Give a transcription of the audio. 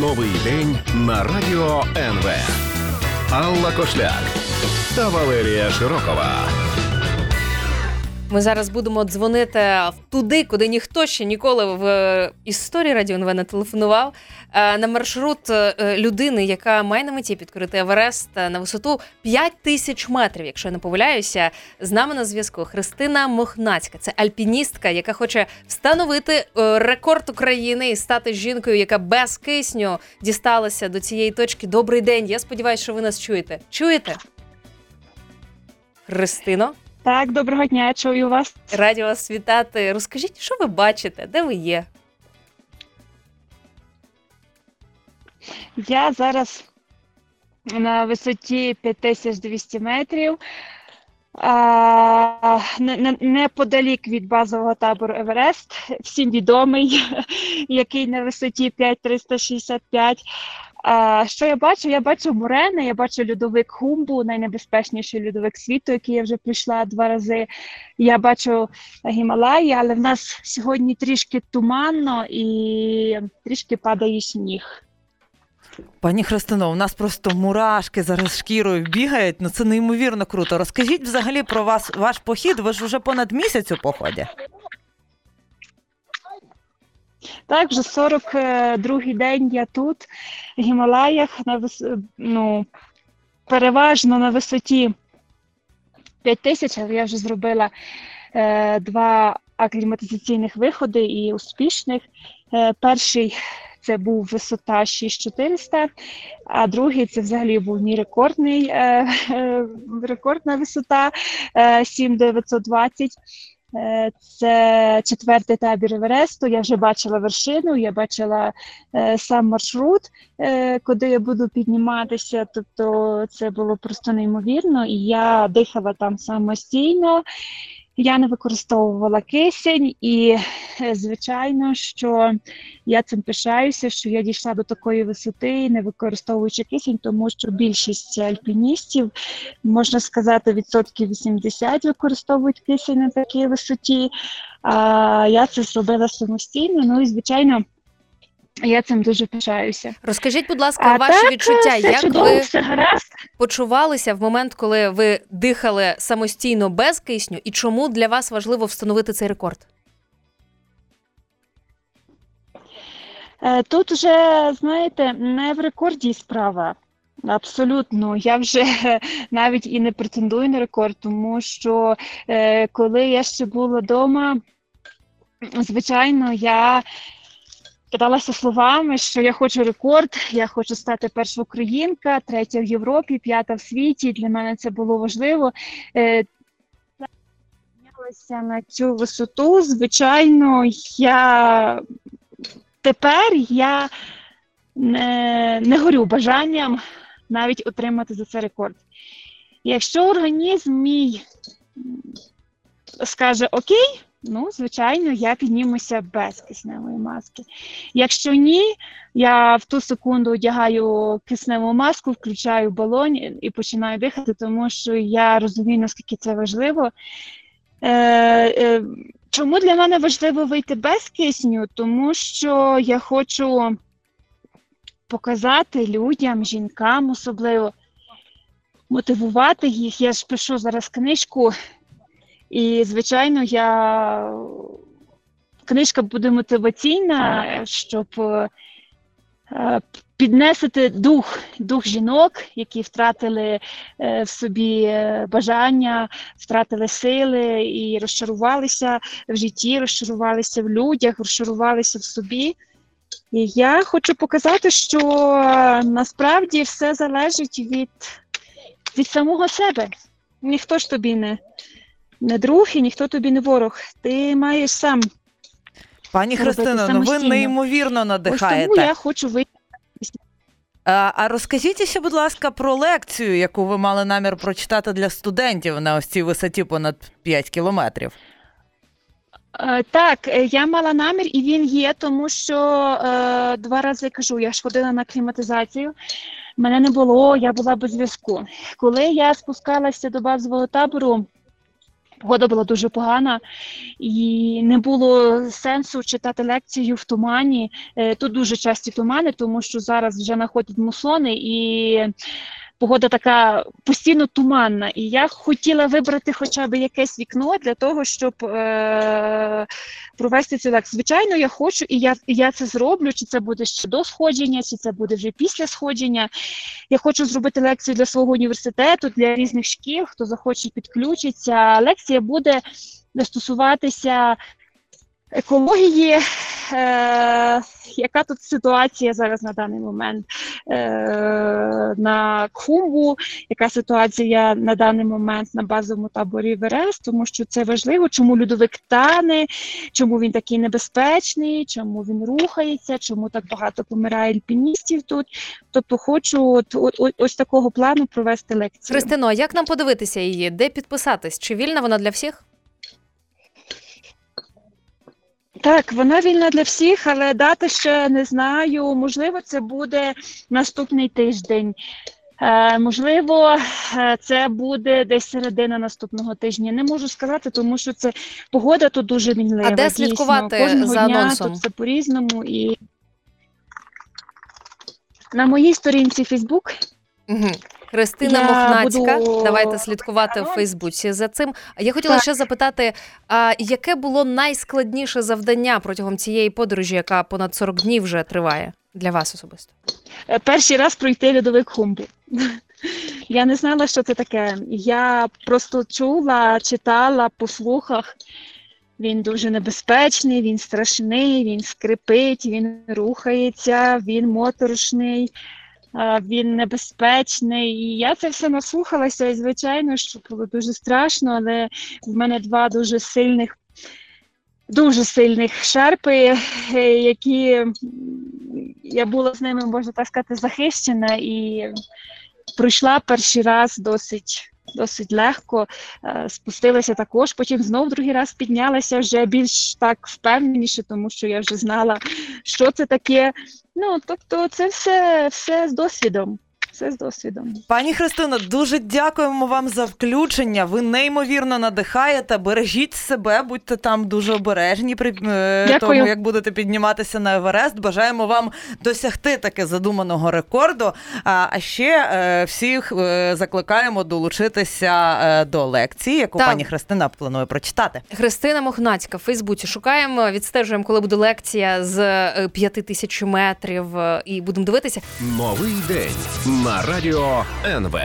Новий день на радіо НВ. Алла Кошляк та Валерія Широкова. Ми зараз будемо дзвонити туди, куди ніхто ще ніколи в е, історії Радіо НВ не телефонував. е, На маршрут е, людини, яка має на меті підкорити Еверест на висоту 5 тисяч метрів, якщо я не помиляюся. З нами на зв'язку Христина Мохнацька. Це альпіністка, яка хоче встановити рекорд України і стати жінкою, яка без кисню дісталася до цієї точки. Добрий день. Я сподіваюся, що ви нас чуєте. Чуєте? Христино? Так, доброго дня, чую вас. Раді вас вітати. Розкажіть, що ви бачите, де ви є? Я зараз на висоті 5200 метрів. А, не- не- неподалік від базового табору Еверест, всім відомий, який на висоті 5365. А, що я бачу? Я бачу мурени, я бачу льодовик Хумбу, найнебезпечніший льодовик світу, який я вже прийшла два рази. Я бачу Гімалаї, але в нас сьогодні трішки туманно і трішки падає сніг. Пані Христино, у нас просто мурашки зараз шкірою бігають. Ну це неймовірно круто. Розкажіть взагалі про вас ваш похід. Ви ж вже понад місяць у поході. Так, вже 42-й день я тут, в Гімалаях, на вис... ну, переважно на висоті 5 тисяч, але я вже зробила е, два акліматизаційних виходи і успішних. Е, перший це був висота 6400, а другий це взагалі був мій рекордний, е, е, рекордна висота е, 7920. Е, Це четвертий табір Евересту. Я вже бачила вершину, я бачила е, сам маршрут, е, куди я буду підніматися. Тобто це було просто неймовірно, і я дихала там самостійно. Я не використовувала кисень, і е, звичайно, що я цим пишаюся, що я дійшла до такої висоти, не використовуючи кисень, тому що більшість альпіністів, можна сказати, відсотків 80 використовують кисень на такій висоті. А я це зробила самостійно. Ну і звичайно, я цим дуже пишаюся. Розкажіть, будь ласка, А ваші так, відчуття, все як чудово, ви все гаразд. почувалися в момент, коли ви дихали самостійно без кисню, і чому для вас важливо встановити цей рекорд? Е, Тут вже, знаєте, не в рекорді справа. Абсолютно, я вже навіть і не претендую на рекорд, тому що е, коли я ще була вдома, звичайно, я кидалася словами, що я хочу рекорд, я хочу стати перша українка, третя в Європі, п'ята в світі. Для мене це було важливо. Е, піднялася на цю висоту. Звичайно, я тепер я не, не горю бажанням навіть отримати за це рекорд. Якщо організм мій скаже окей, ну, звичайно, я піднімуся без кисневої маски. Якщо ні, я в ту секунду одягаю кисневу маску, включаю балон і починаю дихати, тому що я розумію, наскільки це важливо. Е, е, Чому для мене важливо вийти без кисню? Тому що я хочу показати людям, жінкам особливо, мотивувати їх. Я ж пишу зараз книжку, і, звичайно, я книжка буде мотиваційна, щоб е, піднесити дух, дух жінок, які втратили е, в собі е, бажання, втратили сили і розчарувалися в житті, розчарувалися в людях, розчарувалися в собі. І я хочу показати, що насправді все залежить від, від самого себе. Ніхто ж тобі не, не друг і ніхто тобі не ворог. Ти маєш сам. Пані Христино, ну ви неймовірно Ось тому надихаєте. я хочу вийти. А, а розкажіть ще, будь ласка, про лекцію, яку ви мали намір прочитати для студентів на ось цій висоті понад 5 кілометрів. Е, Так, е, я мала намір, і він є, тому що е, два рази кажу, я ж ходила на кліматизацію. Мене не було, я була без зв'язку. Коли я спускалася до базового табору, Погода була дуже погана, і не було сенсу читати лекцію в тумані. Е, Тут дуже часті тумани, тому що зараз вже находять мусони і погода така постійно туманна. І я хотіла вибрати хоча б якесь вікно для того, щоб е- провести цю лекцію. Звичайно, я хочу, і я, і я це зроблю. Чи це буде ще до сходження, чи це буде вже після сходження. Я хочу зробити лекцію для свого університету, для різних шкіл, хто захоче підключиться. Лекція буде стосуватися екології, е, яка тут ситуація зараз на даний момент е, на Кхумбу, яка ситуація на даний момент на базовому таборі Еверест, тому що це важливо, чому льодовик тане, чому він такий небезпечний, чому він рухається, чому так багато помирає альпіністів тут. Тобто хочу от, от, ось такого плану провести лекцію. Христино, як нам подивитися її? Де підписатись? Чи вільна вона для всіх? Так, вона вільна для всіх, але дати ще не знаю. Можливо, це буде наступний тиждень. Е, можливо, е, це буде десь середина наступного тижня. Не можу сказати, тому що це погода тут дуже мінлива. А де дійсно. слідкувати Кожного за дня анонсом? Тут все по-різному. І на моїй сторінці Фейсбук Угу. Христина Я Мохнацька. буду- Давайте слідкувати в Фейсбуці за цим. Я хотіла Так. ще запитати: а яке було найскладніше завдання протягом цієї подорожі, яка понад 40 днів вже триває для вас особисто? Е, перший раз пройти льодовик Хумбу. Я не знала, що це таке. Я просто чула, читала по слухах. Він дуже небезпечний, він страшний, він скрипить, він рухається, він моторошний, він небезпечний. І я це все наслухалася, і звичайно, що було дуже страшно, але в мене два дуже сильних, дуже сильних шерпи, які я була з ними, можна так сказати, захищена і пройшла перший раз досить. Досить легко е, спустилася також, потім знов другий раз піднялася вже більш так впевненіше, тому що я вже знала, що це таке. Ну тобто, це все, все з досвідом. Все з досвідом. Пані Христино, дуже дякуємо вам за включення. Ви неймовірно надихаєте. Бережіть себе, будьте там дуже обережні при е, Дякую. тому, як будете підніматися на Еверест. Бажаємо вам досягти таки задуманого рекорду. А, ще е, всіх е, закликаємо долучитися до лекції, яку Так. пані Христина планує прочитати. Христина Мохнацька в Фейсбуці. Шукаємо, відстежуємо, коли буде лекція з п'яти тисяч метрів, і будемо дивитися. Новий день на радіо НВ.